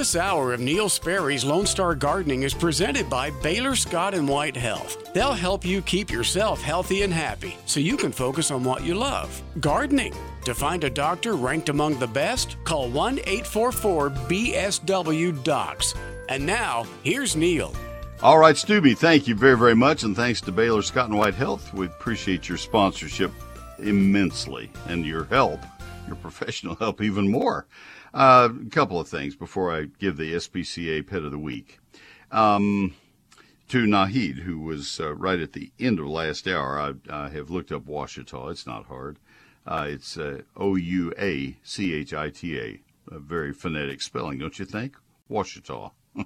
This hour of Neil Sperry's Lone Star Gardening is presented by Baylor Scott and White Health. They'll help you keep yourself healthy and happy so you can focus on what you love gardening. To find a doctor ranked among the best, call 1 844 BSW Docs. And now, here's Neil. All right, Stubby, thank you very, very much. And thanks to Baylor Scott and White Health. We appreciate your sponsorship immensely and your help, your professional help, even more. Uh, a couple of things before I give the SPCA Pet of the Week. Um, to Nahid, who was uh, right at the end of last hour, I, I, have looked up Ouachita. It's not hard. Uh, it's uh, O U A C H I T A. A very phonetic spelling, don't you think? Ouachita.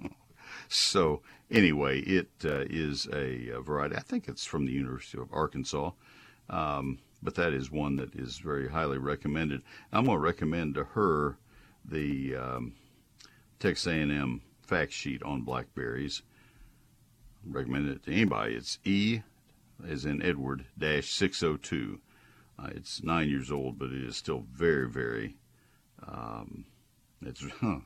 so, anyway, it uh, is a, variety. I think it's from the University of Arkansas. Um, but that is one that is very highly recommended. I'm going to recommend to her the um, Texas A&M fact sheet on blackberries. Recommend it to anybody. It's E, as in Edward, dash 602. Uh, it's nine years old, but it is still very, very. Um, it's huh,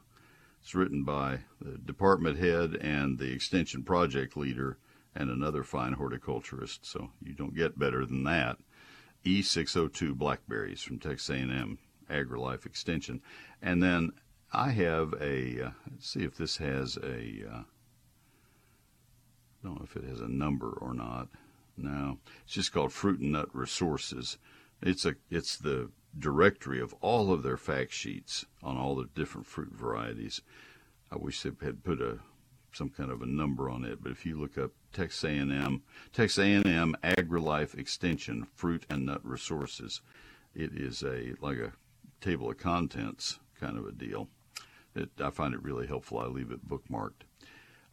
it's written by the department head and the extension project leader and another fine horticulturist. So you don't get better than that. E602 blackberries from Texas A&M AgriLife Extension. And then I have a, uh, let's see if this has a, uh, I don't know if it has a number or not. No, it's just called Fruit and Nut Resources. It's a, it's the directory of all of their fact sheets on all the different fruit varieties. I wish they had put a some kind of a number on it, but if you look up Texas A&M, Texas A&M AgriLife Extension Fruit and Nut Resources, it is a like a table of contents kind of a deal. It, I find it really helpful. I leave it bookmarked.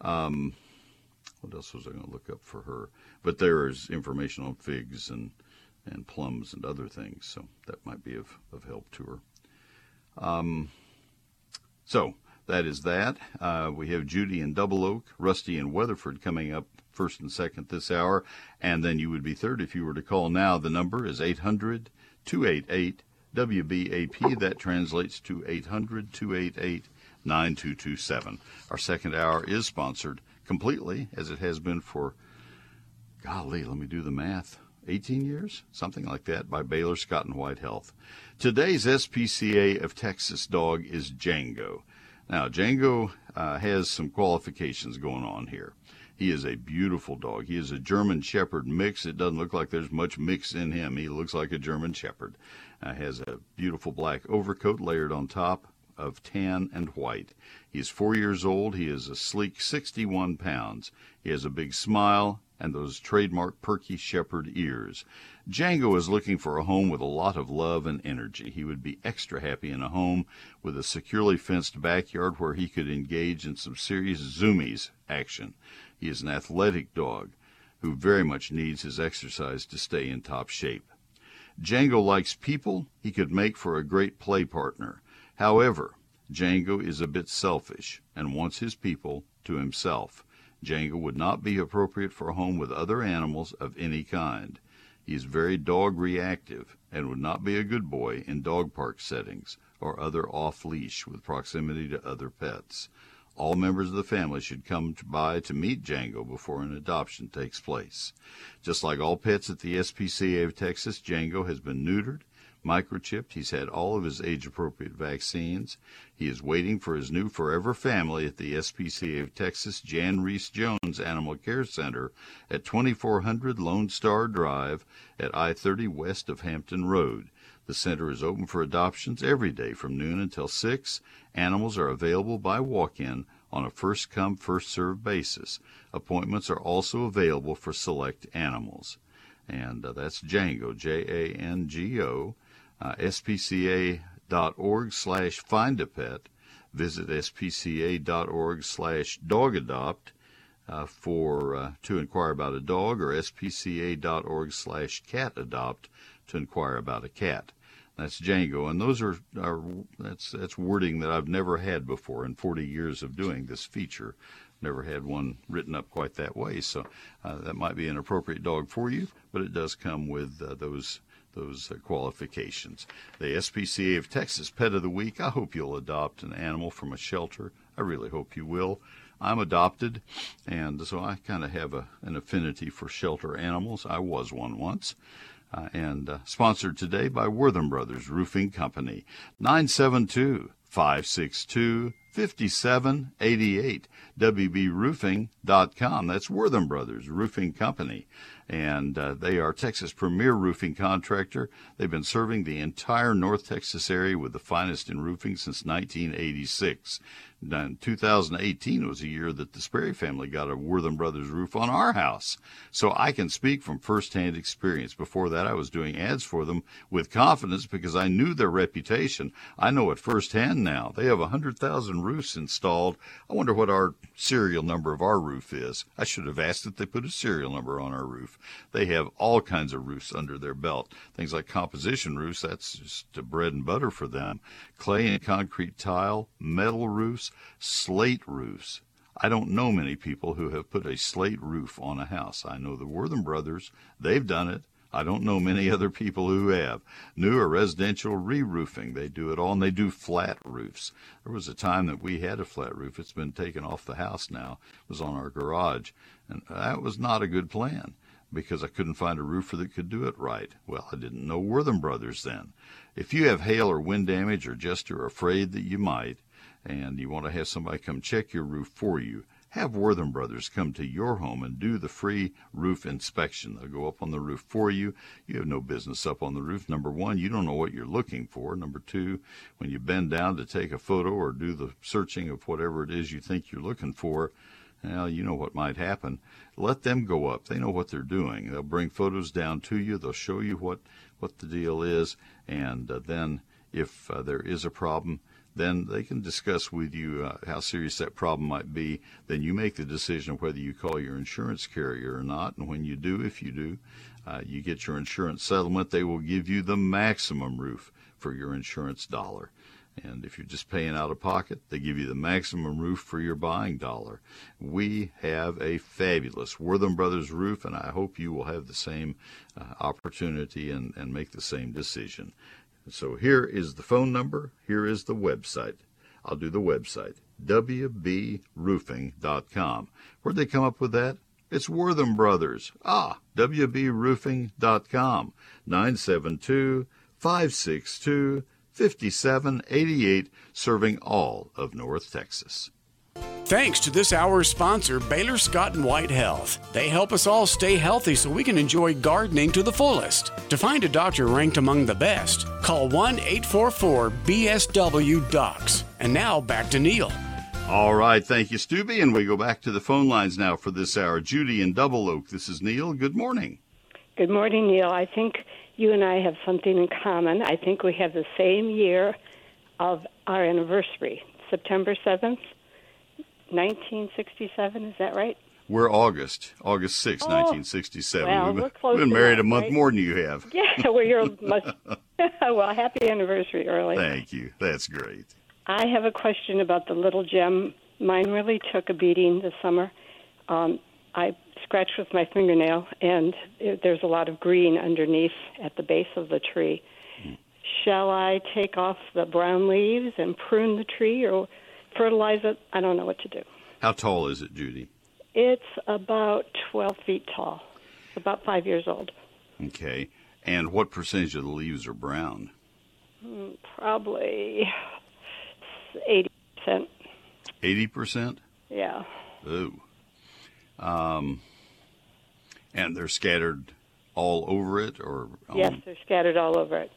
Um, what else was I going to look up for her? But there is information on figs and, and plums and other things, so that might be of, of help to her. Um, so that is that. Uh, we have Judy in Double Oak, Rusty in Weatherford coming up first and second this hour, and then you would be third if you were to call now. The number is 800 288 WBAP. That translates to 800 288 9227. Our second hour is sponsored completely, as it has been for, golly, let me do the math, 18 years? Something like that, by Baylor Scott and White Health. Today's SPCA of Texas dog is Django. Now, Django uh, has some qualifications going on here. He is a beautiful dog. He is a German Shepherd mix. It doesn't look like there's much mix in him. He looks like a German Shepherd. Uh, has a beautiful black overcoat layered on top of tan and white. He is four years old. He is a sleek 61 pounds. He has a big smile and those trademark perky shepherd ears. Django is looking for a home with a lot of love and energy. He would be extra happy in a home with a securely fenced backyard where he could engage in some serious zoomies action. He is an athletic dog who very much needs his exercise to stay in top shape. Django likes people. He could make for a great play partner. However, Django is a bit selfish and wants his people to himself. Django would not be appropriate for a home with other animals of any kind. He is very dog reactive and would not be a good boy in dog park settings or other off leash with proximity to other pets. All members of the family should come by to meet Django before an adoption takes place. Just like all pets at the SPCA of Texas, Django has been neutered, microchipped. He's had all of his age appropriate vaccines. He is waiting for his new forever family at the SPCA of Texas Jan Rees-Jones Animal Care Center at 2400 Lone Star Drive at I 30 west of Hampton Road. The center is open for adoptions every day from noon until 6. Animals are available by walk in on a first come, first served basis. Appointments are also available for select animals. And uh, that's Django, J A N G O, uh, spca.org slash find a pet. Visit spca.org slash dog adopt. Uh, for uh, to inquire about a dog or spca.org slash cat adopt to inquire about a cat. That's Django, and those are, are that's that's wording that I've never had before in 40 years of doing this feature. Never had one written up quite that way, so uh, that might be an appropriate dog for you. But it does come with uh, those those uh, qualifications. The SPCA of Texas Pet of the Week. I hope you'll adopt an animal from a shelter, I really hope you will. I'm adopted, and so I kind of have a, an affinity for shelter animals. I was one once. Uh, and uh, sponsored today by Wortham Brothers Roofing Company. 972 562 5788. WBRoofing.com. That's Wortham Brothers Roofing Company. And uh, they are Texas' premier roofing contractor. They've been serving the entire North Texas area with the finest in roofing since 1986. 2018 was a year that the Sperry family got a Wortham Brothers roof on our house. So I can speak from firsthand experience. Before that, I was doing ads for them with confidence because I knew their reputation. I know it firsthand now. They have 100,000 roofs installed. I wonder what our serial number of our roof is. I should have asked if they put a serial number on our roof. They have all kinds of roofs under their belt. Things like composition roofs, that's just bread and butter for them. Clay and concrete tile, metal roofs, slate roofs. I don't know many people who have put a slate roof on a house. I know the Wortham brothers, they've done it. I don't know many hmm. other people who have. New or residential re-roofing, they do it all, and they do flat roofs. There was a time that we had a flat roof. It's been taken off the house now. It was on our garage, and that was not a good plan because I couldn't find a roofer that could do it right. Well, I didn't know Wortham Brothers then. If you have hail or wind damage or just are afraid that you might, and you want to have somebody come check your roof for you, have Wortham Brothers come to your home and do the free roof inspection. They'll go up on the roof for you. You have no business up on the roof. Number one, you don't know what you're looking for. Number two, when you bend down to take a photo or do the searching of whatever it is you think you're looking for, well, you know what might happen. Let them go up. They know what they're doing. They'll bring photos down to you. They'll show you what, what the deal is. And uh, then if uh, there is a problem, then they can discuss with you uh, how serious that problem might be. Then you make the decision whether you call your insurance carrier or not. And when you do, if you do, uh, you get your insurance settlement. They will give you the maximum roof for your insurance dollar. And if you're just paying out of pocket, they give you the maximum roof for your buying dollar. We have a fabulous Wortham Brothers roof, and I hope you will have the same uh, opportunity and, and make the same decision. So here is the phone number. Here is the website. I'll do the website wbroofing.com. Where'd they come up with that? It's Wortham Brothers. Ah, wbroofing.com. 972 562 5788, serving all of North Texas. Thanks to this hour's sponsor, Baylor Scott and White Health. They help us all stay healthy so we can enjoy gardening to the fullest. To find a doctor ranked among the best, call 1 844 BSW Docs. And now back to Neil. All right, thank you, Stubby. And we go back to the phone lines now for this hour. Judy in Double Oak, this is Neil. Good morning. Good morning, Neil. I think you and I have something in common. I think we have the same year of our anniversary, September 7th. 1967. Is that right? We're August, August 6, oh, 1967. Well, we've we're been married that, a month right? more than you have. Yeah, well, you're much. well, happy anniversary early. Thank you. That's great. I have a question about the little gem. Mine really took a beating this summer. Um, I scratched with my fingernail, and it, there's a lot of green underneath at the base of the tree. Hmm. Shall I take off the brown leaves and prune the tree, or fertilize it. I don't know what to do. How tall is it, Judy? It's about 12 feet tall. It's about five years old. Okay. And what percentage of the leaves are brown? Mm, probably 80%. 80%? Yeah. Ooh. Um, and they're scattered all over it, or yes, they're scattered all over it.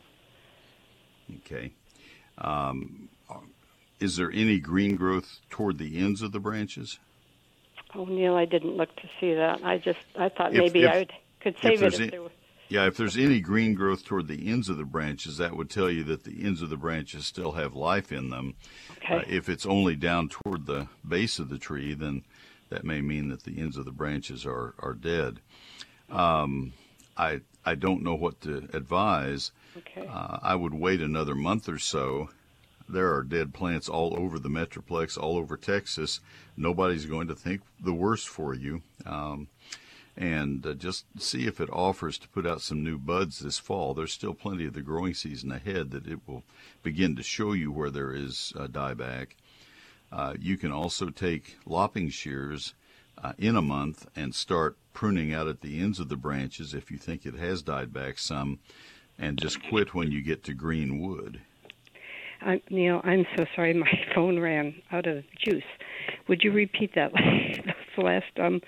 Okay. Um, is there any green growth toward the ends of the branches? Oh, Neil, I didn't look to see that. I just I thought if, maybe if, I could save it if there was. Yeah, if there's any green growth toward the ends of the branches, that would tell you that the ends of the branches still have life in them. Okay. Uh, if it's only down toward the base of the tree, then that may mean that the ends of the branches are are dead. Um, I I don't know what to advise. Okay. Uh, I would wait another month or so there are dead plants all over the Metroplex, all over Texas. Nobody's going to think the worst for you. Um, and uh, just see if it offers to put out some new buds this fall. There's still plenty of the growing season ahead that it will begin to show you where there is a dieback. Uh, you can also take lopping shears uh, in a month and start pruning out at the ends of the branches if you think it has died back some, and just quit when you get to green wood. Uh, Neil, I'm so sorry. My phone ran out of juice. Would you repeat that last um,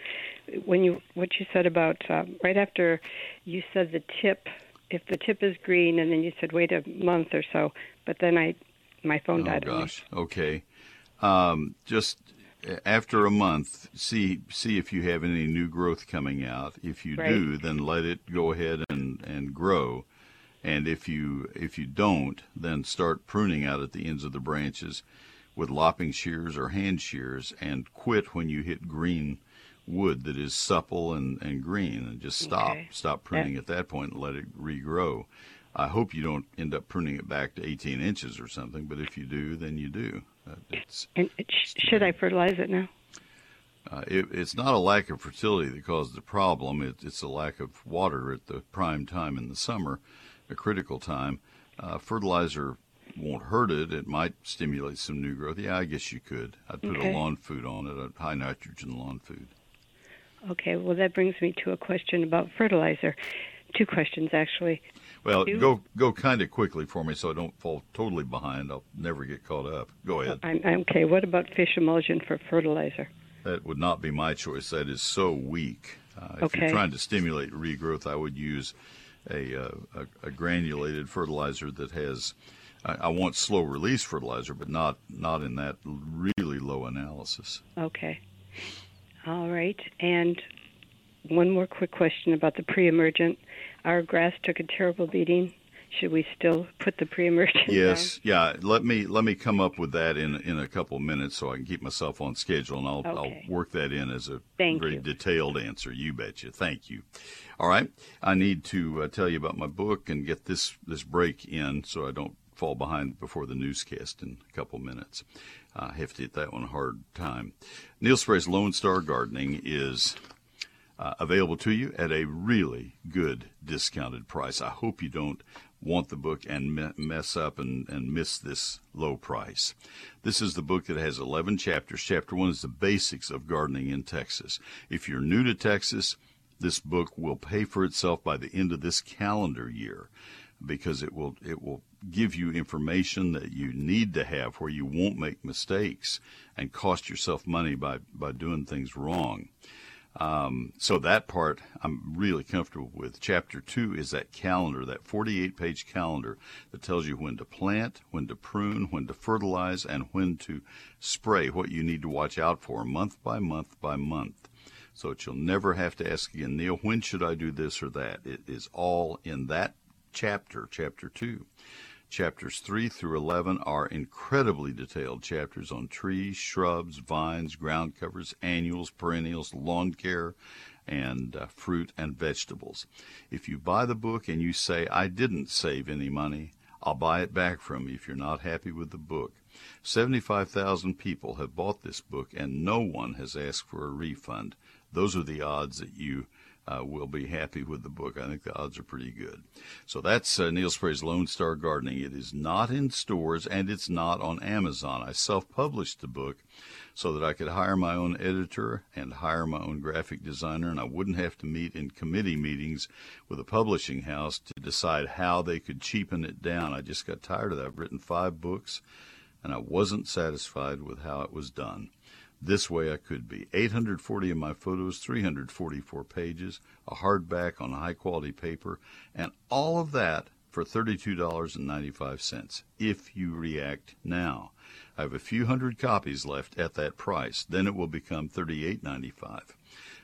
when you what you said about um, right after you said the tip? If the tip is green, and then you said wait a month or so, but then I my phone oh, died. Oh gosh. Okay. Um, just after a month, see see if you have any new growth coming out. If you right. do, then let it go ahead and, and grow. And if you if you don't, then start pruning out at the ends of the branches with lopping shears or hand shears, and quit when you hit green wood that is supple and, and green, and just stop okay. stop pruning at that point and let it regrow. I hope you don't end up pruning it back to 18 inches or something, but if you do, then you do. Uh, it's, and should I fertilize it now? Uh, it, it's not a lack of fertility that caused the problem. It, it's a lack of water at the prime time in the summer, a critical time. Uh, fertilizer won't hurt it. It might stimulate some new growth. Yeah, I guess you could. I'd put okay. a lawn food on it, a high nitrogen lawn food. Okay, well, that brings me to a question about fertilizer. Two questions, actually. Well, go go kind of quickly for me so I don't fall totally behind. I'll never get caught up. Go ahead. I'm, okay. What about fish emulsion for fertilizer? That would not be my choice. That is so weak. Uh, if okay. you're trying to stimulate regrowth, I would use a, uh, a, a granulated fertilizer that has. I, I, want slow release fertilizer, but not not in that really low analysis. Okay. All right. And one more quick question about the pre-emergent. Our grass took a terrible beating. Should we still put the pre-emergent? Yes, down? yeah. Let me let me come up with that in in a couple of minutes so I can keep myself on schedule, and I'll okay. I'll work that in as a Thank very you. detailed answer. You betcha. Thank you. All right, I need to uh, tell you about my book and get this this break in so I don't fall behind before the newscast in a couple minutes. I have to hit that one hard time. Neil Sperry's Lone Star Gardening is uh, available to you at a really good discounted price. I hope you don't want the book and me- mess up and, and miss this low price. This is the book that has 11 chapters. Chapter 1 is the basics of gardening in Texas. If you're new to Texas, this book will pay for itself by the end of this calendar year because it will it will give you information that you need to have where you won't make mistakes and cost yourself money by, by doing things wrong. Um, so that part I'm really comfortable with. Chapter two is that calendar, that 48 page calendar that tells you when to plant, when to prune, when to fertilize, and when to spray, what you need to watch out for month by month by month. So that you'll never have to ask again, Neil, when should I do this or that? It is all in that chapter, chapter two. Chapters 3 through 11 are incredibly detailed chapters on trees, shrubs, vines, ground covers, annuals, perennials, lawn care, and uh, fruit and vegetables. If you buy the book and you say, I didn't save any money, I'll buy it back from you if you're not happy with the book. 75,000 people have bought this book and no one has asked for a refund. Those are the odds that you uh, will be happy with the book. I think the odds are pretty good. So that's uh, Neil Sperry's Lone Star Gardening. It is not in stores and it's not on Amazon. I self-published the book so that I could hire my own editor and hire my own graphic designer, and I wouldn't have to meet in committee meetings with a publishing house to decide how they could cheapen it down. I just got tired of that. I've written five books, and I wasn't satisfied with how it was done. This way I could be. 840 of my photos, 344 pages, a hardback on high quality paper, and all of that for $32.95 if you react now. I have a few hundred copies left at that price. Then it will become $38.95.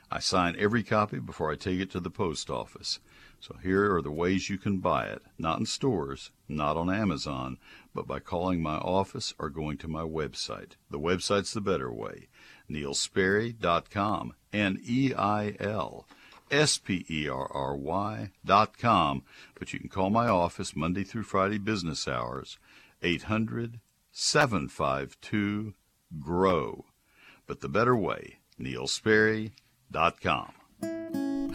I sign every copy before I take it to the post office. So here are the ways you can buy it. Not in stores, not on Amazon, but by calling my office or going to my website. The website's the better way. NeilSperry.com. N E I L S P E R R Y dot com. But you can call my office Monday through Friday business hours, 800 752 GROW. But the better way, NeilSperry.com.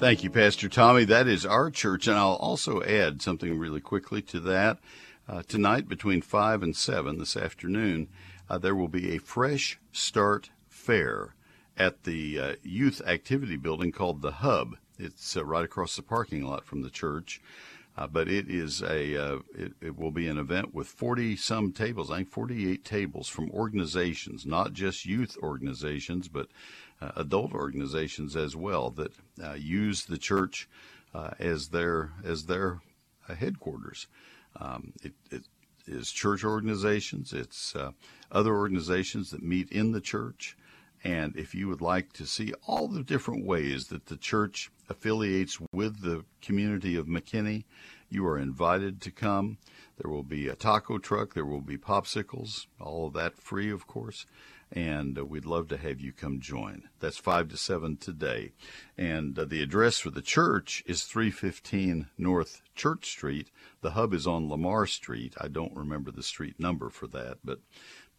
Thank you, Pastor Tommy. That is our church. And I'll also add something really quickly to that. Uh, tonight, between 5 and 7 this afternoon, uh, there will be a Fresh Start Fair at the uh, youth activity building called the Hub. It's uh, right across the parking lot from the church. Uh, but it is a uh, it, it, will be an event with 40 some tables i think 48 tables from organizations not just youth organizations but uh, adult organizations as well that uh, use the church uh, as their as their uh, headquarters um, it, it is church organizations it's other organizations that meet in the church and if you would like to see all the different ways that the church affiliates with the community of McKinney, you are invited to come. There will be a taco truck, there will be popsicles, all of that free, of course. And uh, we'd love to have you come join. That's 5 to 7 today. And uh, the address for the church is 315 North Church Street. The hub is on Lamar Street. I don't remember the street number for that, but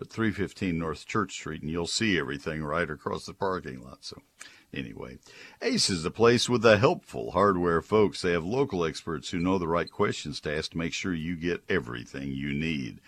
but 315 North Church Street, and you'll see everything right across the parking lot. So, anyway, Ace is the place with the helpful hardware folks. They have local experts who know the right questions to ask to make sure you get everything you need.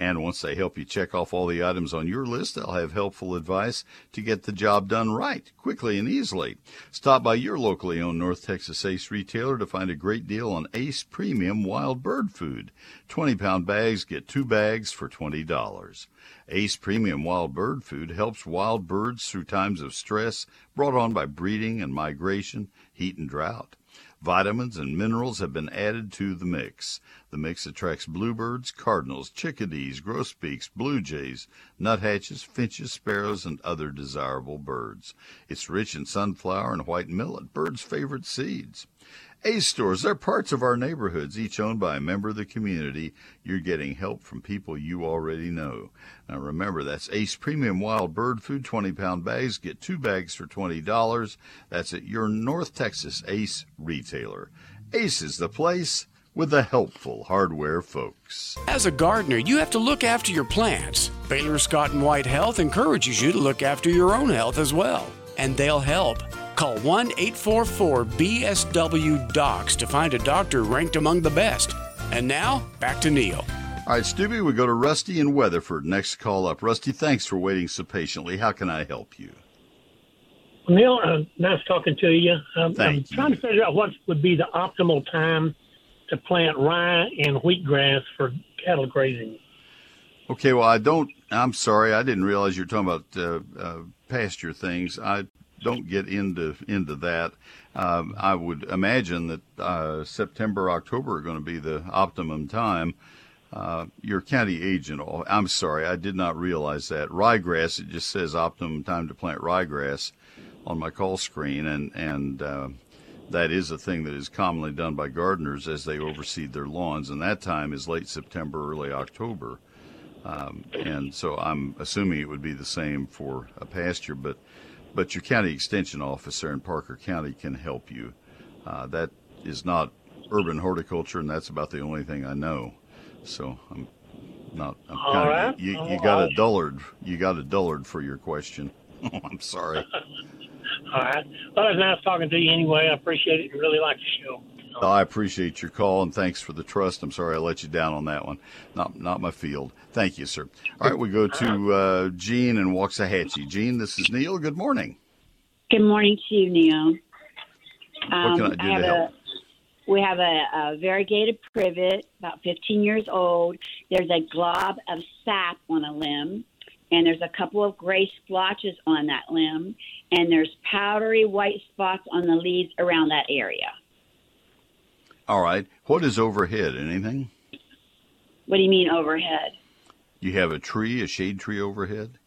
And once they help you check off all the items on your list, they'll have helpful advice to get the job done right, quickly and easily. Stop by your locally owned North Texas Ace retailer to find a great deal on Ace Premium Wild Bird Food. 20 pound bags get two bags for $20. Ace Premium Wild Bird Food helps wild birds through times of stress brought on by breeding and migration, heat and drought. Vitamins and minerals have been added to the mix. The mix attracts bluebirds, cardinals, chickadees, grosbeaks, blue jays, nuthatches, finches, sparrows, and other desirable birds. It's rich in sunflower and white millet, birds' favorite seeds. Ace stores, they're parts of our neighborhoods, each owned by a member of the community. You're getting help from people you already know. Now remember, that's Ace Premium Wild Bird Food 20 pound bags. Get two bags for $20. That's at your North Texas Ace retailer. Ace is the place with the helpful hardware folks. As a gardener, you have to look after your plants. Baylor Scott and White Health encourages you to look after your own health as well, and they'll help. Call 1 844 BSW Docs to find a doctor ranked among the best. And now, back to Neil. All right, Stubby, we go to Rusty in Weatherford. Next call up. Rusty, thanks for waiting so patiently. How can I help you? Neil, uh, nice talking to you. Um, Thank I'm you. trying to figure out what would be the optimal time to plant rye and wheatgrass for cattle grazing. Okay, well, I don't. I'm sorry, I didn't realize you were talking about uh, uh, pasture things. I don't get into into that. Um, I would imagine that uh, September, October are going to be the optimum time. Uh, your county agent. oh, I'm sorry, I did not realize that ryegrass. It just says optimum time to plant ryegrass on my call screen, and and uh, that is a thing that is commonly done by gardeners as they overseed their lawns, and that time is late September, early October. Um, and so I'm assuming it would be the same for a pasture, but but your county extension officer in Parker County can help you. Uh, that is not urban horticulture, and that's about the only thing I know. So I'm not. I'm All kinda, right. You, you got a dullard. You got a dullard for your question. I'm sorry. All right. Well, it was nice talking to you anyway. I appreciate it and really like the show. I appreciate your call and thanks for the trust. I'm sorry I let you down on that one. Not not my field. Thank you, sir. All right, we go to uh, Gene in Waxahachie. Gene, this is Neil. Good morning. Good morning to you, Neil. Um, What can I do have to help? A, we have a, a variegated privet, about 15 years old. There's a glob of sap on a limb, and there's a couple of gray splotches on that limb, and there's powdery white spots on the leaves around that area. All right. What is overhead? Anything? What do you mean overhead? You have a tree, a shade tree overhead?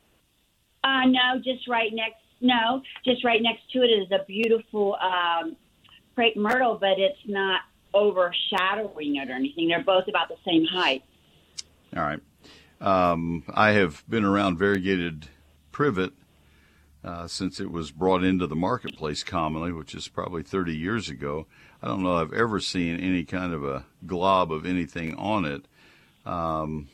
Uh, no, just right next. No, just right next to it is a beautiful um, crepe myrtle, but it's not overshadowing it or anything. They're both about the same height. All right. Um, I have been around variegated privet uh, since it was brought into the marketplace commonly, which is probably 30 years ago. I don't know I've ever seen any kind of a glob of anything on it. Um,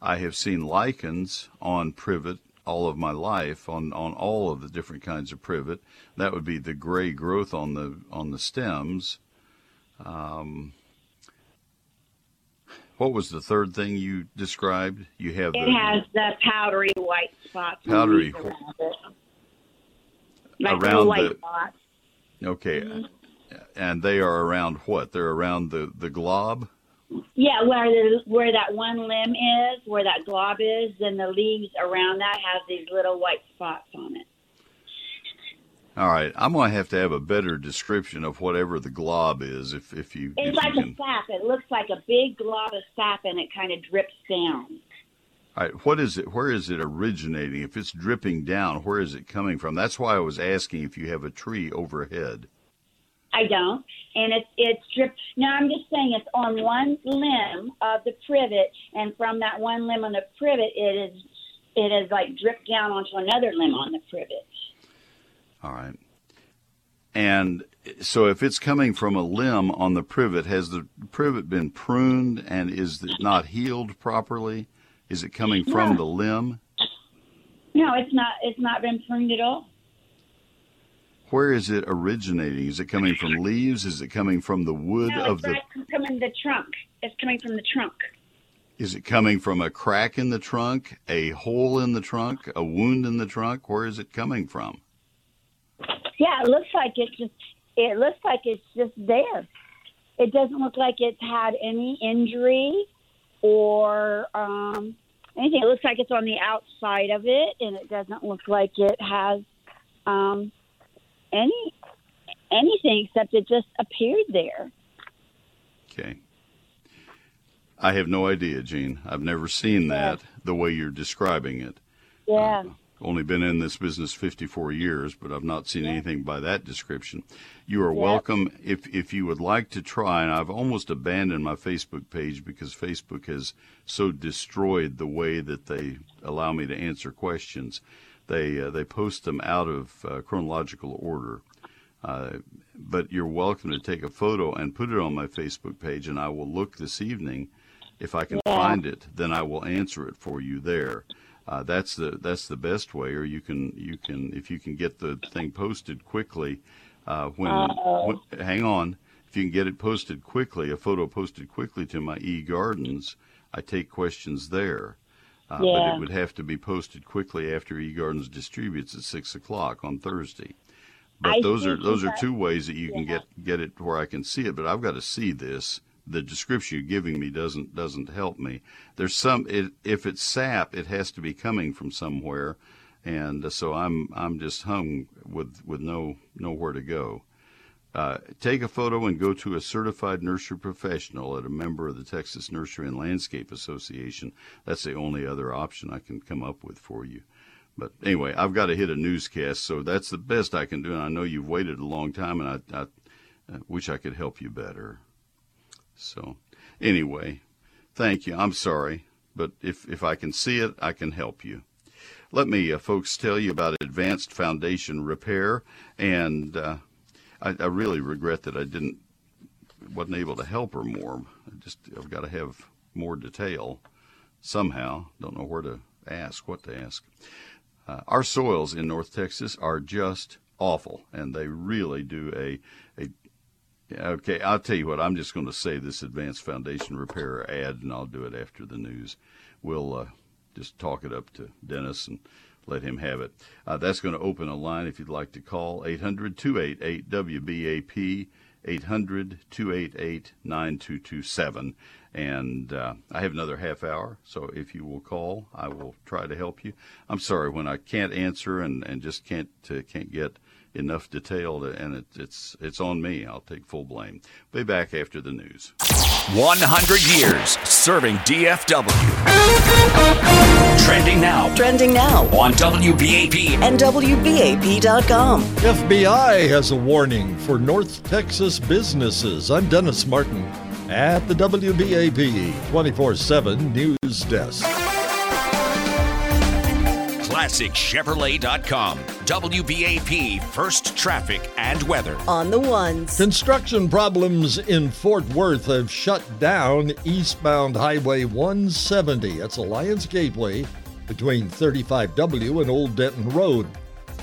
I have seen lichens on privet all of my life on, on all of the different kinds of privet. That would be the gray growth on the on the stems. Um, what was the third thing you described? You have It the, has the powdery white spots. Powdery around it. Like Around the- spots. okay, Mm-hmm. and they are around what? They're around the the glob. Yeah, where the where that one limb is, where that glob is, then the leaves around that have these little white spots on it. All right, I'm gonna have to have a better description of whatever the glob is. If if you if It's you like can. a sap. It looks like a big glob of sap, and it kind of drips down. All right, what is it? Where is it originating? If it's dripping down, where is it coming from? That's why I was asking if you have a tree overhead. I don't, and it's it's dripped. Now I'm just saying it's on one limb of the privet, and from that one limb on the privet, it is it is like dripped down onto another limb on the privet. All right. And so if it's coming from a limb on the privet, has the privet been pruned and is it not healed properly? Is it coming from No. the limb? No, it's not. It's not been pruned at all. Where is it originating? Is it coming from leaves? Is it coming from the wood No, of the right coming the trunk. It's coming from the trunk. Is it coming from a crack in the trunk, a hole in the trunk, a wound in the trunk? Where is it coming from? It looks like it just. It looks like it's just there. It doesn't look like it's had any injury or um, anything. It looks like it's on the outside of it, and it doesn't look like it has um, any anything except it just appeared there. Okay. I have no idea, Gene. I've never seen that the way you're describing it. Yeah. Only been in this business 54 years, but I've not seen anything by that description. You are welcome if if you would like to try. And I've almost abandoned my Facebook page because Facebook has so destroyed the way that they allow me to answer questions. They uh, they post them out of uh, chronological order. Uh, but you're welcome to take a photo and put it on my Facebook page, and I will look this evening. If I can Yeah. find it, then I will answer it for you there. Uh, that's the that's the best way. Or you can you can if you can get the thing posted quickly. Uh, when, when hang on, if you can get it posted quickly, a photo posted quickly to my e gardens, I take questions there. Uh, But it would have to be posted quickly after e gardens distributes at six o'clock on Thursday. But I those are those are two ways that you can get get it where I can see it. But I've got to see this. The description you're giving me doesn't doesn't help me. There's some it, if it's sap, it has to be coming from somewhere, and uh, so I'm I'm just hung with with no nowhere to go. Uh, take a photo and go to a certified nursery professional at a member of the Texas Nursery and Landscape Association. That's the only other option I can come up with for you. But anyway, I've got to hit a newscast, so that's the best I can do. And I know you've waited a long time, and I, I, I wish I could help you better. So, anyway, thank you. I'm sorry, but if if I can see it, I can help you. Let me, uh, folks, tell you about Advanced Foundation Repair, and uh, I, I really regret that I didn't wasn't able to help her more. I just I've got to have more detail somehow. Don't know where to ask, what to ask. Uh, our soils in North Texas are just awful, and they really do a a. Okay, I'll tell you what. I'm just going to say this Advanced Foundation Repair ad, and I'll do it after the news. We'll uh, just talk it up to Dennis and let him have it. Uh, that's going to open a line if you'd like to call 800 288 WBAP 800 288 9227. And uh, I have another half hour, so if you will call, I will try to help you. I'm sorry when I can't answer and, and just can't uh, can't get enough detail, to, and it, it's it's on me. I'll take full blame. Be back after the news. 100 years serving DFW. Trending now Trending now on WBAP. and WBAP.com. FBI has a warning for North Texas businesses. I'm Dennis Martin at the WBAP 24 7 News Desk. ClassicChevrolet.com. WBAP First Traffic and Weather. On the ones. Construction problems in Fort Worth have shut down eastbound Highway 170. That's Alliance Gateway between 35W and Old Denton Road.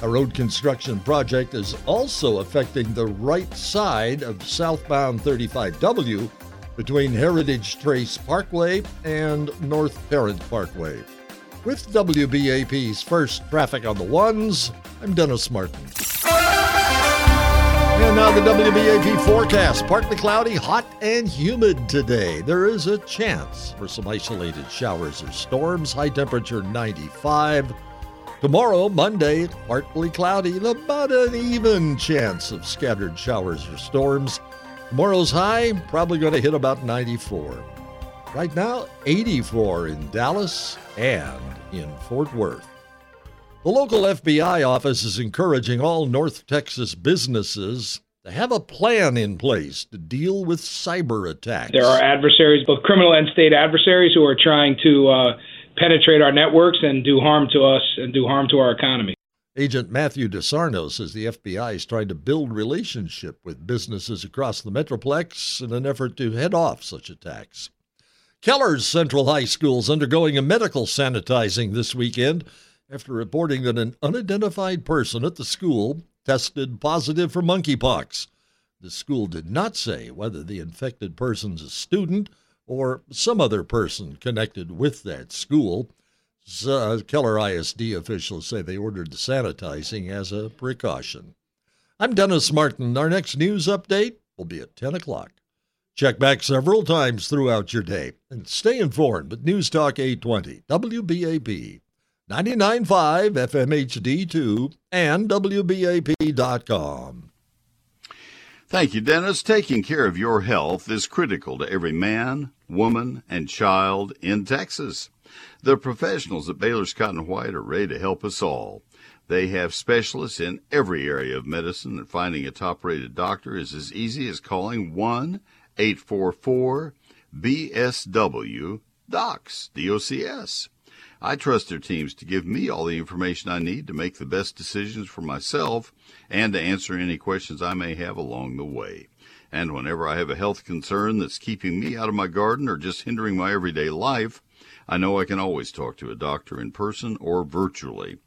A road construction project is also affecting the right side of southbound 35W between Heritage Trace Parkway and North Tarrant Parkway. With WBAP's first traffic on the ones, I'm Dennis Martin. And now the WBAP forecast. Partly cloudy, hot, and humid today. There is a chance for some isolated showers or storms. High temperature 95. Tomorrow, Monday, partly cloudy, about an even chance of scattered showers or storms. Tomorrow's high, probably going to hit about 94. Right now, 84 in Dallas and in Fort Worth. The local FBI office is encouraging all North Texas businesses to have a plan in place to deal with cyber attacks. There are adversaries, both criminal and state adversaries, who are trying to uh, penetrate our networks and do harm to us and do harm to our economy. Agent Matthew DeSarno says the FBI is trying to build relationship with businesses across the Metroplex in an effort to head off such attacks. Keller's Central High School is undergoing a medical sanitizing this weekend after reporting that an unidentified person at the school tested positive for monkeypox. The school did not say whether the infected person's a student or some other person connected with that school. Uh, Keller ISD officials say they ordered the sanitizing as a precaution. I'm Dennis Martin. Our next news update will be at 10 o'clock. Check back several times throughout your day and stay informed with News Talk 820, WBAP, 99.5 FMHD2, and WBAP.com. Thank you, Dennis. Taking care of your health is critical to every man, woman, and child in Texas. The professionals at Baylor Scott and White are ready to help us all. They have specialists in every area of medicine, and finding a top rated doctor is as easy as calling 1 844 BSW DOCS, D-O-C-S. I trust their teams to give me all the information I need to make the best decisions for myself and to answer any questions I may have along the way. And whenever I have a health concern that's keeping me out of my garden or just hindering my everyday life, I know I can always talk to a doctor in person or virtually.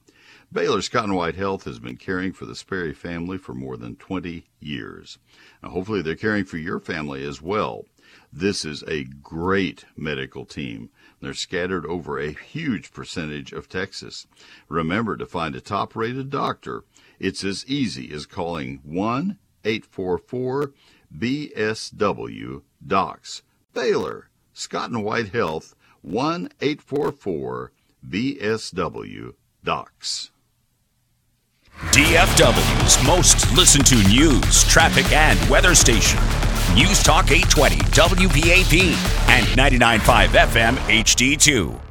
Baylor Scott and White Health has been caring for the Sperry family for more than 20 years. Now, hopefully, they're caring for your family as well. This is a great medical team. They're scattered over a huge percentage of Texas. Remember to find a top rated doctor. It's as easy as calling 1 844 BSW DOCS. Baylor, Scott and White Health, 1 844 BSW DOCS. DFW's most listened to news, traffic, and weather station. News Talk 820 WBAP and 99.5 FM HD2.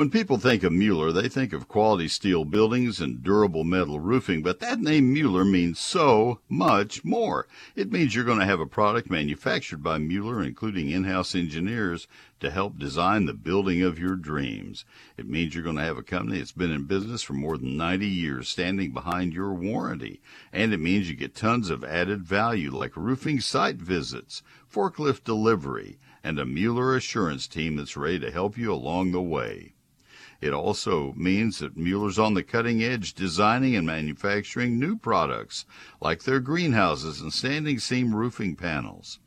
When people think of Mueller, they think of quality steel buildings and durable metal roofing, but that name Mueller means so much more. It means you're going to have a product manufactured by Mueller, including in-house engineers, to help design the building of your dreams. It means you're going to have a company that's been in business for more than 90 years standing behind your warranty. And it means you get tons of added value like roofing site visits, forklift delivery, and a Mueller assurance team that's ready to help you along the way. It also means that Mueller's on the cutting edge designing and manufacturing new products like their greenhouses and standing seam roofing panels.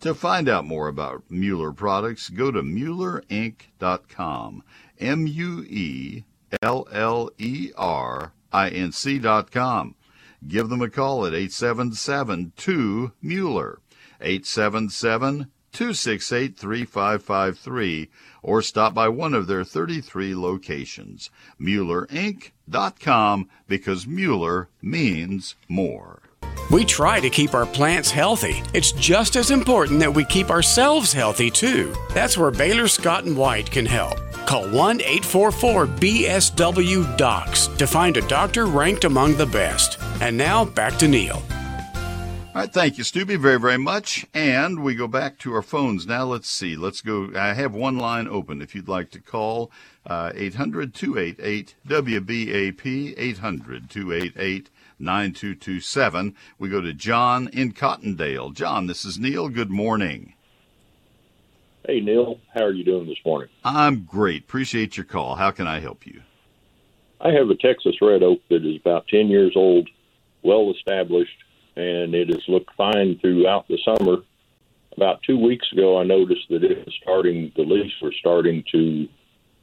To find out more about Mueller products, go to MuellerInc.com. M U E L L E R I N C.com. Give them a call at 877 2 Mueller. 877 268 3553 or stop by one of their 33 locations. MuellerInc.com because Mueller means more. We try to keep our plants healthy. It's just as important that we keep ourselves healthy too. That's where Baylor Scott and White can help. Call 1 844 BSW DOCS to find a doctor ranked among the best. And now back to Neil. All right, thank you, Stubby, very, very much. And we go back to our phones now. Let's see. Let's go. I have one line open if you'd like to call. Uh, 800 288 WBAP, 800 288 9227. We go to John in Cottondale. John, this is Neil. Good morning. Hey, Neil. How are you doing this morning? I'm great. Appreciate your call. How can I help you? I have a Texas red oak that is about 10 years old, well established, and it has looked fine throughout the summer. About two weeks ago, I noticed that it was starting, the leaves were starting to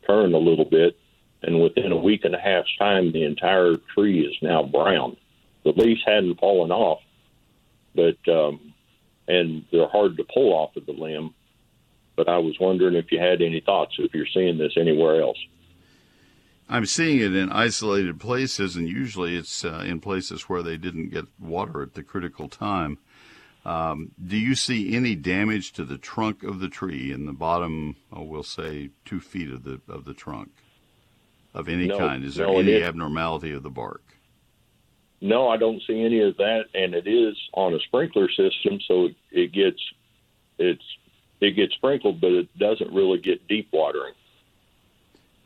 turn a little bit, and within a week and a half's time, the entire tree is now brown. The leaves hadn't fallen off, but um, and they're hard to pull off of the limb. But I was wondering if you had any thoughts if you're seeing this anywhere else. I'm seeing it in isolated places, and usually it's uh, in places where they didn't get water at the critical time. Um, do you see any damage to the trunk of the tree in the bottom? Oh, we'll say two feet of the of the trunk of any No, kind. Is there no, any abnormality of the bark? No, I don't see any of that, and it is on a sprinkler system, so it, it gets it's it gets sprinkled, but it doesn't really get deep watering.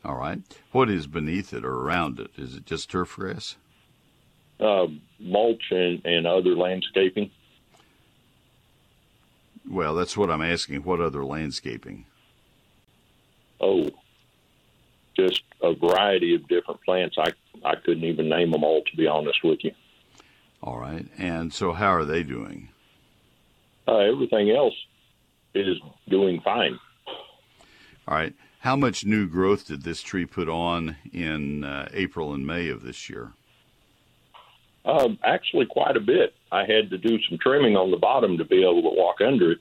All right. What is beneath it or around it? Is it just turf grass? Uh, mulch and, and other landscaping. Well, that's what I'm asking. What other landscaping? Oh, just a variety of different plants. I I couldn't even name them all, to be honest with you. All right. And so, how are they doing? Uh, everything else is doing fine. All right. How much new growth did this tree put on in uh, April and May of this year? Um, actually, quite a bit. I had to do some trimming on the bottom to be able to walk under it,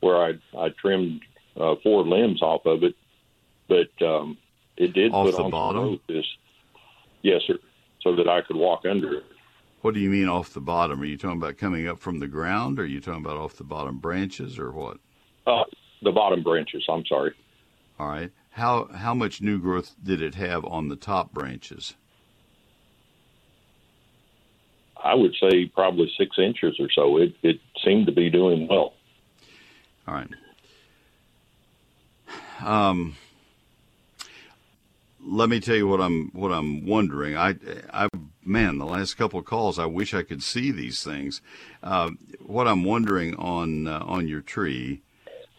where I I trimmed uh, four limbs off of it, but um, it did Off put the on bottom? This, yes, sir, so that I could walk under it. What do you mean off the bottom? Are you talking about coming up from the ground? Or are you talking about off the bottom branches or what? Uh, the bottom branches. I'm sorry. All right. How how much new growth did it have on the top branches? I would say probably six inches or so. It it seemed to be doing well. All right. Um, let me tell you what I'm what I'm wondering. I I man, the last couple of calls, I wish I could see these things. Uh, what I'm wondering on uh, on your tree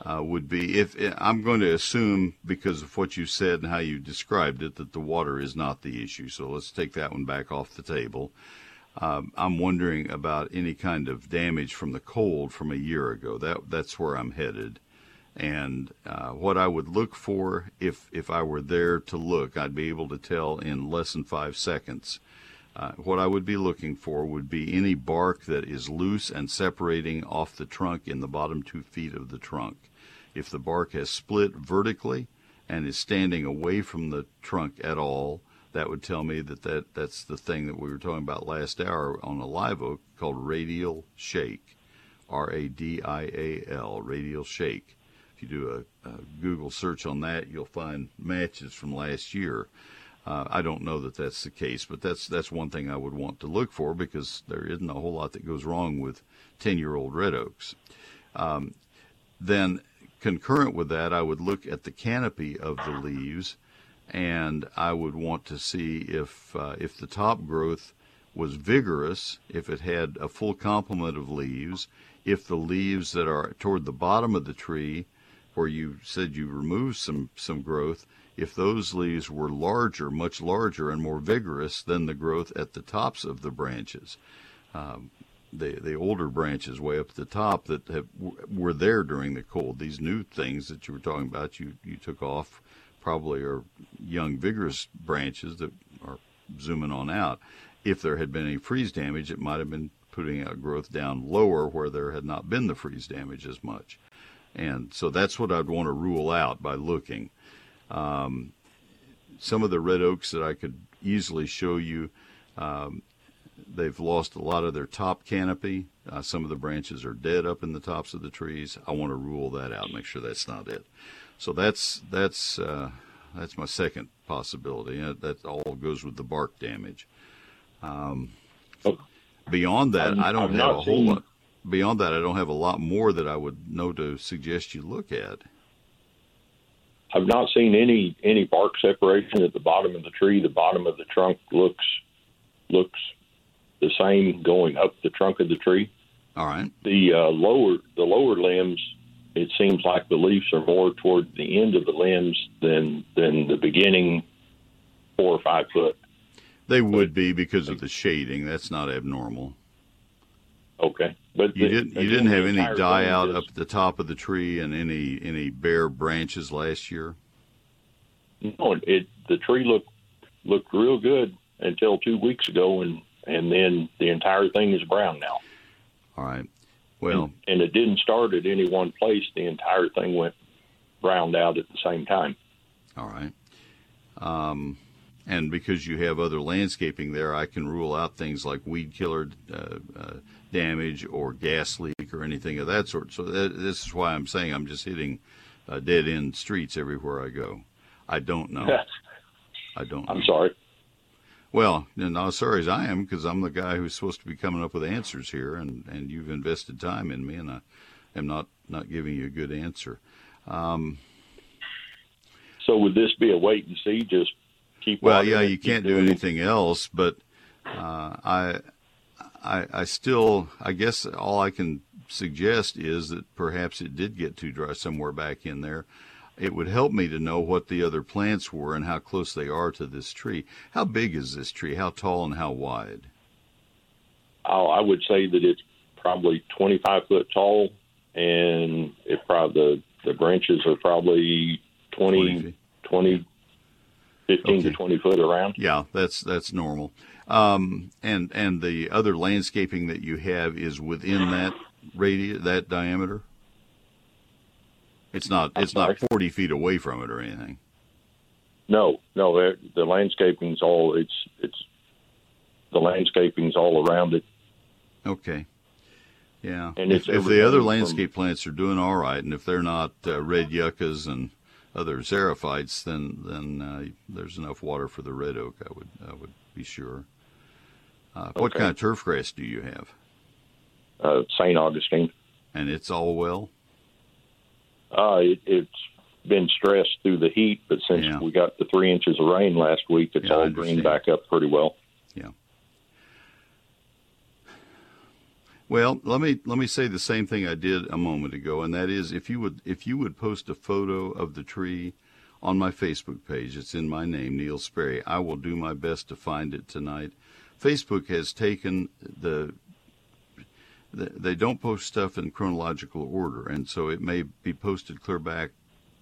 uh, would be if I'm going to assume because of what you said and how you described it that the water is not the issue. So let's take that one back off the table. Um, I'm wondering about any kind of damage from the cold from a year ago. That that's where I'm headed, and uh, what I would look for if if I were there to look, I'd be able to tell in less than five seconds. Uh, what I would be looking for would be any bark that is loose and separating off the trunk in the bottom two feet of the trunk. If the bark has split vertically and is standing away from the trunk at all, that would tell me that, that that's the thing that we were talking about last hour on a live oak called radial shake. R A D I A L, radial shake. If you do a, a Google search on that, you'll find matches from last year. Uh, I don't know that that's the case, but that's that's one thing I would want to look for because there isn't a whole lot that goes wrong with 10-year-old red oaks. Um, then, concurrent with that, I would look at the canopy of the leaves, and I would want to see if uh, if the top growth was vigorous, if it had a full complement of leaves, if the leaves that are toward the bottom of the tree, where you said you removed some some growth, if those leaves were larger, much larger and more vigorous than the growth at the tops of the branches. Um, the the older branches way up at the top that have, were there during the cold. These new things that you were talking about, you you took off, probably are young vigorous branches that are zooming on out. If there had been any freeze damage, it might have been putting out growth down lower where there had not been the freeze damage as much. And so that's what I'd want to rule out by looking. Um, some of the red oaks that I could easily show you, um, they've lost a lot of their top canopy. Uh, some of the branches are dead up in the tops of the trees. I want to rule that out, make sure that's not it. So that's that's uh, that's my second possibility. Uh, that all goes with the bark damage. Um, beyond that, I'm- I don't I've have not a whole lot. beyond that, I don't have a lot more that I would know to suggest you look at. I've not seen any any bark separation at the bottom of the tree. The bottom of the trunk looks looks the same going up the trunk of the tree. All right. The uh, lower the lower limbs, it seems like the leaves are more toward the end of the limbs than than the beginning four or five foot. They would be because of the shading. That's not abnormal. Okay, but You the- didn't you didn't have any die out is- up at the top of the tree and any any bare branches last year. No, it, it the tree looked looked real good until two weeks ago, and and then the entire thing is brown now. All right. Well, and it didn't start at any one place. The entire thing went browned out at the same time. All right. Um, and because you have other landscaping there, I can rule out things like weed killer uh, uh, damage or gas leak or anything of that sort. So that, this is why I'm saying I'm just hitting uh, dead end streets everywhere I go. I don't know. I don't. I'm know. sorry. Well, and as sorry as I am because I'm the guy who's supposed to be coming up with answers here, and, and you've invested time in me, and I am not not giving you a good answer. Um, So would this be a wait and see? Just keep. Well, yeah, you can't do doing it? anything else, but uh, I, I, I still, I guess all I can suggest is that perhaps it did get too dry somewhere back in there. It would help me to know what the other plants were and how close they are to this tree. How big is this tree? How tall and how wide? Oh, I would say that it's probably 25 foot tall, and it probably the the branches are probably 20, 20 15 to 20 foot around. Yeah, that's that's normal. Um, and and the other landscaping that you have is within that radius, that diameter. It's not it's not forty feet away from it or anything. No, no, the landscaping's all it's it's the landscaping's all around it. Okay. Yeah. And if, if the other landscape plants are doing all right, and if they're not uh, red yuccas and other xerophytes, then then uh, there's enough water for the red oak. I would I would be sure. Uh, What kind of turf grass do you have? Uh, St. Augustine. And it's all well. Uh, it, it's been stressed through the heat, but since Yeah. we got the three inches of rain last week, it's Yeah, all greened back up pretty well. Yeah. Well, let me let me say the same thing I did a moment ago, and that is if you would if you would post a photo of the tree on my Facebook page, it's in my name, Neil Sperry. I will do my best to find it tonight. Facebook has taken the- they don't post stuff in chronological order, and so it may be posted clear back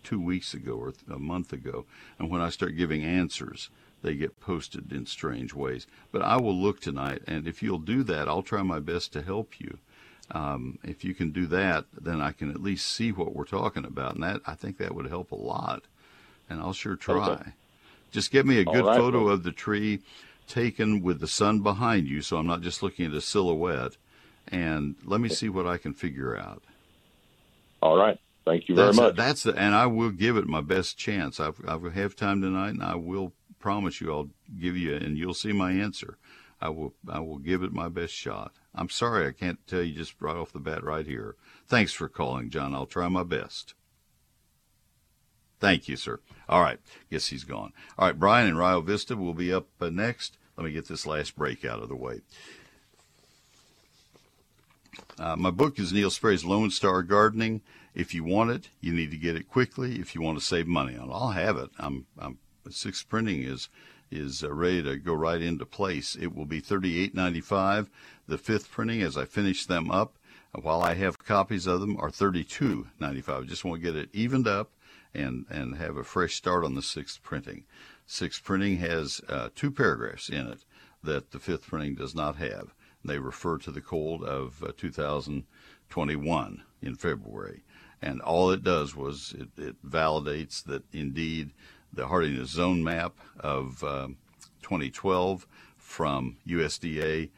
two weeks ago or a month ago. And when I start giving answers, they get posted in strange ways. But I will look tonight, and if you'll do that, I'll try my best to help you. Um, if you can do that, then I can at least see what we're talking about, and that I think that would help a lot. And I'll sure try. Okay. Just get me a good right. photo of the tree taken with the sun behind you, so I'm not just looking at a silhouette. And let me see what I can figure out. All right. Thank you very That's much. that's the, and I will give it my best chance. I've I have time tonight, and I will promise you I'll give you, and you'll see my answer. I will I will give it my best shot. I'm sorry I can't tell you just right off the bat right here. Thanks for calling, John. I'll try my best. Thank you, sir. All right, guess he's gone. All right, Brian and Rio Vista will be up uh, next. Let me get this last break out of the way. Uh, my book is Neil Sperry's Lone Star Gardening. If you want it, you need to get it quickly. If you want to save money on it, I'll have it. I'm, I'm sixth printing is is uh, ready to go right into place. It will be thirty eight ninety five. The fifth printing, as I finish them up, uh, while I have copies of them, are thirty two ninety five. Just want to get it evened up and and have a fresh start on the sixth printing. Sixth printing has uh, two paragraphs in it that the fifth printing does not have. They refer to the cold of uh, 2021 in February. And all it does was it, it validates that indeed the hardiness zone map of um 2012 from USDA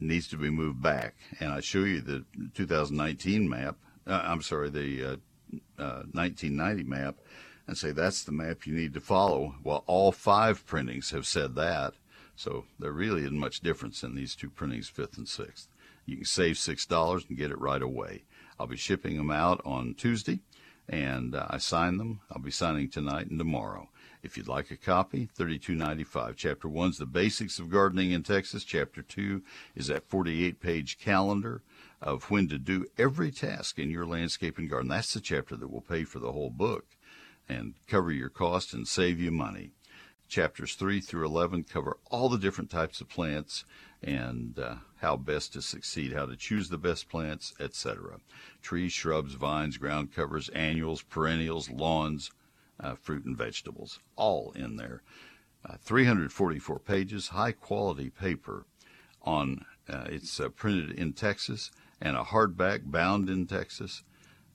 needs to be moved back. And I show you the 2019 map. Uh, I'm sorry, the uh, uh, 1990 map, and say that's the map you need to follow. Well, all five printings have said that. So there really isn't much difference in these two printings, fifth and sixth. You can save $6 and get it right away. I'll be shipping them out on Tuesday, and uh, I sign them. I'll be signing tonight and tomorrow. If you'd like a copy, thirty-two ninety-five. Chapter one's the basics of gardening in Texas. Chapter two is that forty-eight page calendar of when to do every task in your landscape and garden. That's the chapter that will pay for the whole book and cover your cost and save you money. Chapters 3 through 11 cover all the different types of plants and uh, how best to succeed, how to choose the best plants, etc. Trees, shrubs, vines, ground covers, annuals, perennials, lawns, uh, fruit and vegetables, all in there. Uh, 344 pages, high quality paper on uh, it's uh, printed in Texas and a hardback bound in Texas.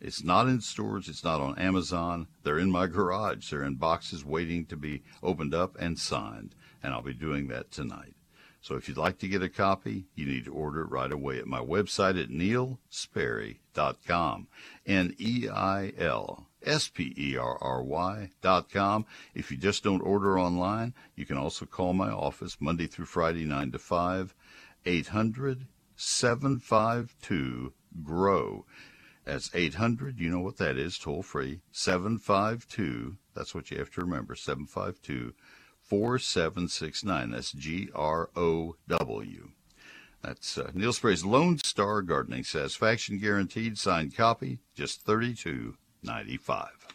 It's not in stores. It's not on Amazon. They're in my garage. They're in boxes waiting to be opened up and signed. And I'll be doing that tonight. So if you'd like to get a copy, you need to order it right away at my website at neilsperry.com. N-E-I-L S-P-E-R-R-Y dot com. If you just don't order online, you can also call my office Monday through Friday, 9 to 5, 800 752 GROW. That's 800, you know what that is, toll free, 752, that's what you have to remember, 752 4769. That's G R O W. That's uh, Neil Sperry's Lone Star Gardening. Satisfaction Guaranteed, signed copy, just thirty-two ninety-five.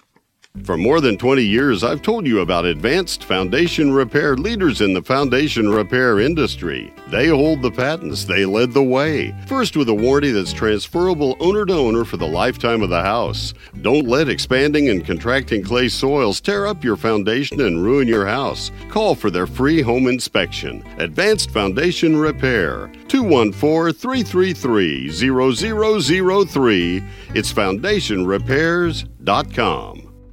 For more than 20 years, I've told you about Advanced Foundation Repair, leaders in the foundation repair industry. They hold the patents, they led the way. First, with a warranty that's transferable owner to owner for the lifetime of the house. Don't let expanding and contracting clay soils tear up your foundation and ruin your house. Call for their free home inspection. Advanced Foundation Repair, 214 333 0003. It's foundationrepairs.com.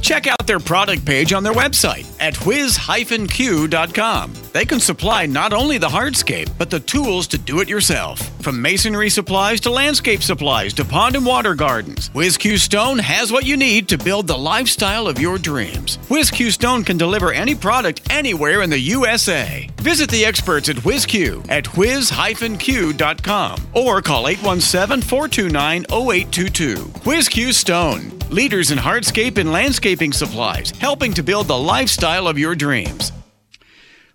Check out their product page on their website at whiz-q.com. They can supply not only the hardscape, but the tools to do it yourself. From masonry supplies to landscape supplies to pond and water gardens, WhizQ Stone has what you need to build the lifestyle of your dreams. WhizQ Stone can deliver any product anywhere in the USA. Visit the experts at WhizQ at whiz-q.com or call 817-429-0822. WhizQ Stone, leaders in hardscape and landscaping supplies, helping to build the lifestyle of your dreams.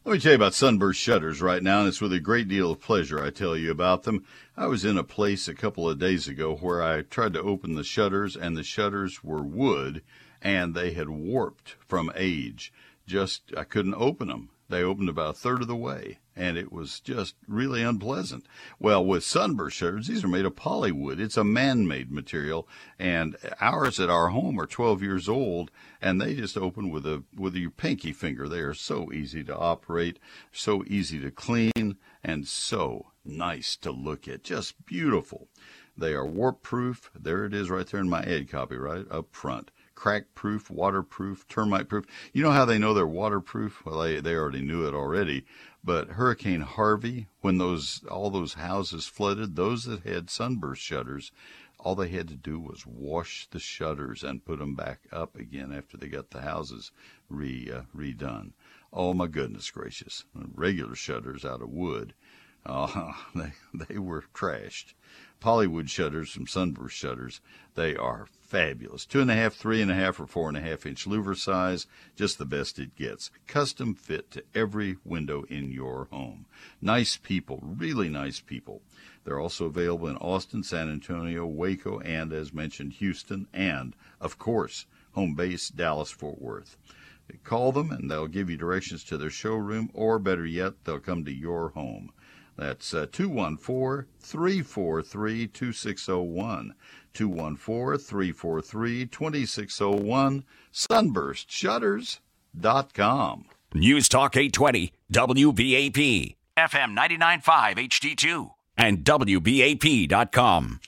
Let me tell you about Sunburst Shutters right now, and it's with a great deal of pleasure I tell you about them. I was in a place a couple of days ago where I tried to open the shutters, and the shutters were wood, and they had warped from age. Just, I couldn't open them. They opened about a third of the way, and it was just really unpleasant. Well, with sunburst shutters, these are made of polywood. It's a man-made material, and ours at our home are 12 years old, and they just open with a with your pinky finger. They are so easy to operate, so easy to clean, and so nice to look at. Just beautiful. They are warp proof. There it is right there in my ad copy, right up front crack proof, waterproof, termite proof. You know how they know they're waterproof? Well, they, they already knew it already. But Hurricane Harvey, when those all those houses flooded, those that had sunburst shutters, all they had to do was wash the shutters and put them back up again after they got the houses re uh, redone. Oh my goodness gracious! Regular shutters out of wood, uh, they they were trashed. Polywood shutters from Sunburst Shutters. They are fabulous. Two and a half, three and a half, or four and a half inch louver size, just the best it gets. Custom fit to every window in your home. Nice people, really nice people. They're also available in Austin, San Antonio, Waco, and as mentioned, Houston, and of course, home base Dallas Fort Worth. Call them and they'll give you directions to their showroom, or better yet, they'll come to your home. That's uh, 214 343 2601. 214 343 2601. Sunburstshutters.com. News Talk 820, WBAP, FM 995 HD2, and WBAP.com.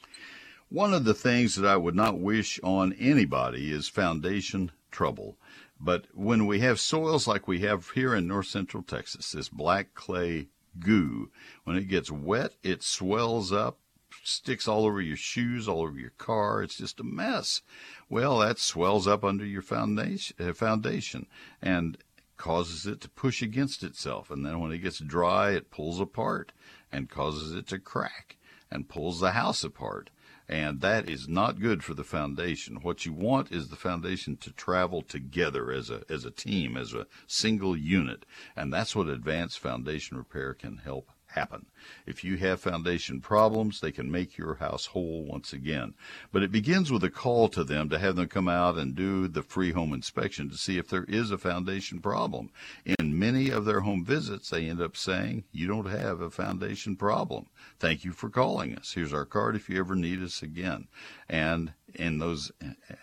One of the things that I would not wish on anybody is foundation trouble. But when we have soils like we have here in north central Texas, this black clay goo, when it gets wet, it swells up, sticks all over your shoes, all over your car. It's just a mess. Well, that swells up under your foundation, uh, foundation and causes it to push against itself. And then when it gets dry, it pulls apart and causes it to crack and pulls the house apart. And that is not good for the foundation. What you want is the foundation to travel together as a, as a team, as a single unit. And that's what advanced foundation repair can help happen. If you have foundation problems, they can make your house whole once again. But it begins with a call to them to have them come out and do the free home inspection to see if there is a foundation problem. In many of their home visits, they end up saying, You don't have a foundation problem. Thank you for calling us. Here's our card if you ever need us again. And in those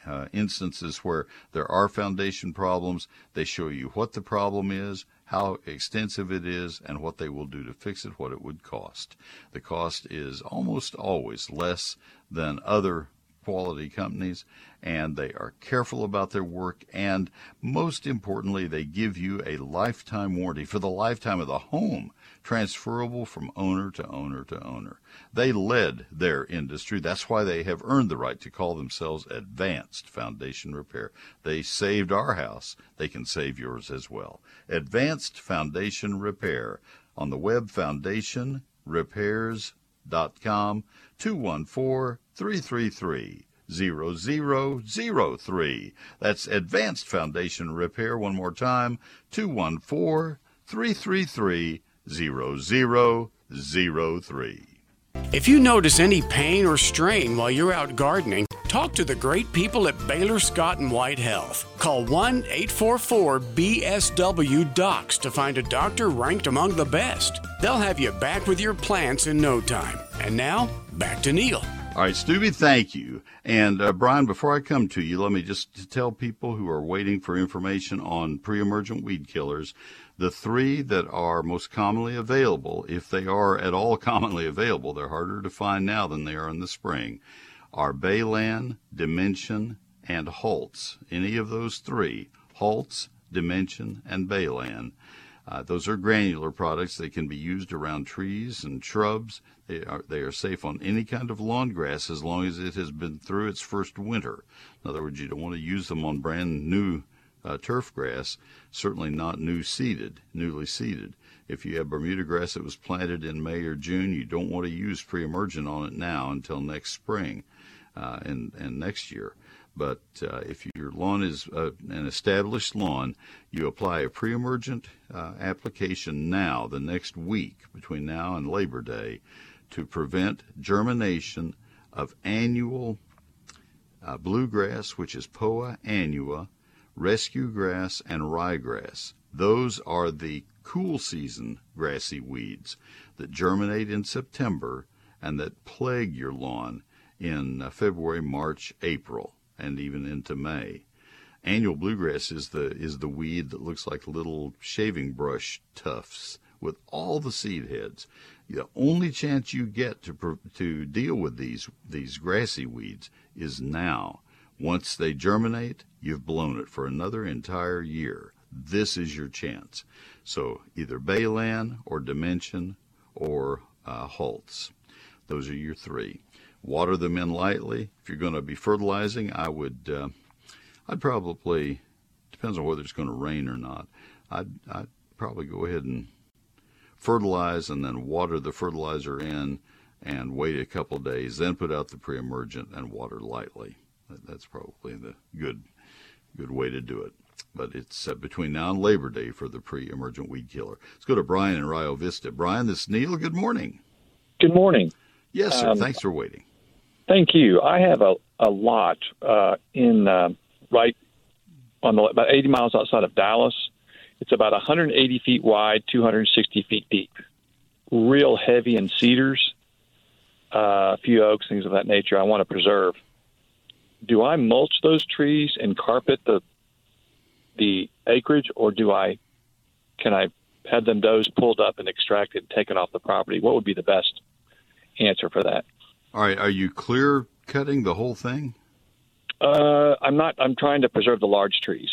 uh, instances where there are foundation problems, they show you what the problem is, how extensive it is, and what they will do to fix it, what it would cost. The cost is almost always less than other quality companies, and they are careful about their work. And most importantly, they give you a lifetime warranty for the lifetime of the home, transferable from owner to owner to owner. They led their industry. That's why they have earned the right to call themselves Advanced Foundation Repair. They saved our house. They can save yours as well. Advanced Foundation Repair on the web foundationrepairs.com 214 333 0003. That's Advanced Foundation Repair. One more time 214 333 0003. If you notice any pain or strain while you're out gardening, talk to the great people at Baylor Scott and White Health. Call 1 844 BSW Docs to find a doctor ranked among the best. They'll have you back with your plants in no time. And now, back to Neil. All right, Stubby, thank you. And uh, Brian, before I come to you, let me just tell people who are waiting for information on pre emergent weed killers the three that are most commonly available, if they are at all commonly available, they're harder to find now than they are in the spring, are Balan, Dimension, and Halts. Any of those three, Halts, Dimension, and Balan. Uh, those are granular products. They can be used around trees and shrubs. They are, they are safe on any kind of lawn grass as long as it has been through its first winter. In other words, you don't want to use them on brand new uh, turf grass, certainly not new seeded, newly seeded. If you have Bermuda grass that was planted in May or June, you don't want to use pre-emergent on it now until next spring uh, and, and next year. But uh, if your lawn is uh, an established lawn, you apply a pre-emergent uh, application now, the next week between now and Labor Day, to prevent germination of annual uh, bluegrass, which is Poa annua, rescue grass, and ryegrass. Those are the cool season grassy weeds that germinate in September and that plague your lawn in uh, February, March, April, and even into May. Annual bluegrass is the is the weed that looks like little shaving brush tufts with all the seed heads. The only chance you get to to deal with these these grassy weeds is now. Once they germinate, you've blown it for another entire year. This is your chance. So either Balan or Dimension or uh, Halts. Those are your three. Water them in lightly. If you're going to be fertilizing, I would, uh, I'd probably, depends on whether it's going to rain or not. I'd, I'd probably go ahead and fertilize and then water the fertilizer in and wait a couple days, then put out the pre-emergent and water lightly. That's probably the good good way to do it. But it's uh, between now and Labor Day for the pre-emergent weed killer. Let's go to Brian in Rio Vista. Brian, this is Neil. Good morning. Good morning. Yes, sir. Um, Thanks for waiting. Thank you. I have a, a lot uh, in uh, right on the about 80 miles outside of Dallas. It's about 180 feet wide, 260 feet deep. Real heavy in cedars, uh, a few oaks, things of that nature. I want to preserve do I mulch those trees and carpet the the acreage, or do I can I have them does pulled up and extracted and taken off the property? What would be the best answer for that? All right, are you clear cutting the whole thing? Uh, I'm not. I'm trying to preserve the large trees.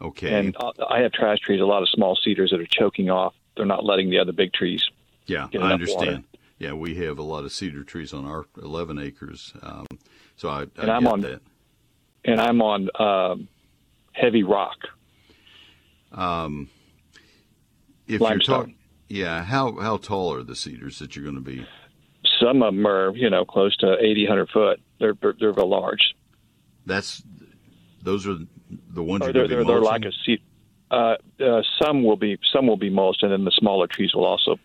Okay. And uh, I have trash trees, a lot of small cedars that are choking off. They're not letting the other big trees. Yeah, I understand. water. Yeah, we have a lot of cedar trees on our 11 acres, um, so I, I And I'm on- that. And I'm on um, heavy rock. Um, if Limestone. you're talking, yeah, how how tall are the cedars that you're going to be? Some of them are, you know, close to 80, 100 foot. They're they're, real large. That's those are the ones Or you're they're they're, they're like a seed. Uh, uh, some will be some will be mulched, and then the smaller trees will also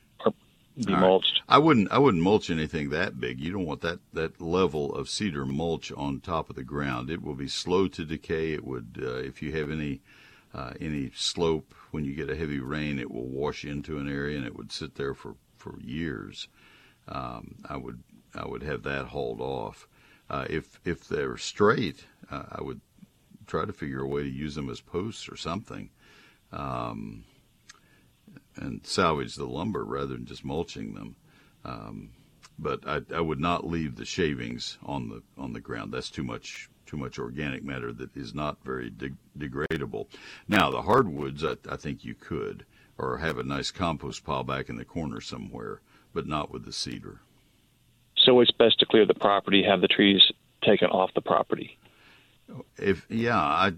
be right. mulched. I wouldn't I wouldn't mulch anything that big. You don't want that that level of cedar mulch on top of the ground. It will be slow to decay. It would uh, if you have any uh, any slope when you get a heavy rain, it will wash into an area and it would sit there for for years. Um, I would I would have that hauled off. Uh, if if they're straight, uh, I would try to figure a way to use them as posts or something. Um, and salvage the lumber rather than just mulching them. Um, but I, I would not leave the shavings on the on the ground. That's too much too much organic matter that is not very de- degradable. Now the hardwoods, I, I think you could, or have a nice compost pile back in the corner somewhere, but not with the cedar. So it's best to clear the property, have the trees taken off the property. If yeah, I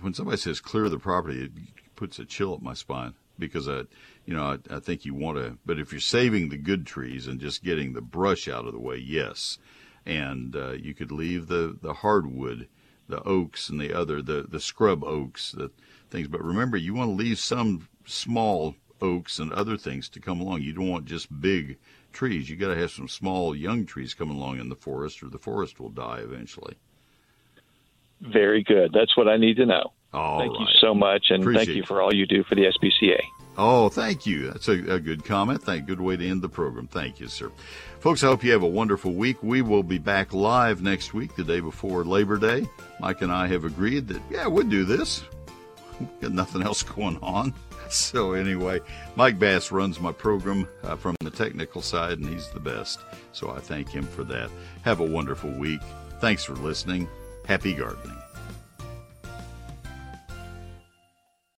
when somebody says clear the property, it puts a chill up my spine because I, you know, I, I think you want to. But if you're saving the good trees and just getting the brush out of the way, yes, and uh, you could leave the the hardwood, the oaks and the other the the scrub oaks, the things. But remember, you want to leave some small oaks and other things to come along. You don't want just big trees. You got to have some small young trees coming along in the forest, or the forest will die eventually. Very good. That's what I need to know. All thank you so much, and Appreciate thank you for all you do for the SPCA. Oh, thank you. That's a, a good comment. Thank good way to end the program. Thank you, sir. Folks, I hope you have a wonderful week. We will be back live next week, the day before Labor Day. Mike and I have agreed that, yeah, we'll do this. We Got nothing else going on. So, anyway, Mike Bass runs my program uh, from the technical side, and he's the best. So, I thank him for that. Have a wonderful week. Thanks for listening. Happy gardening.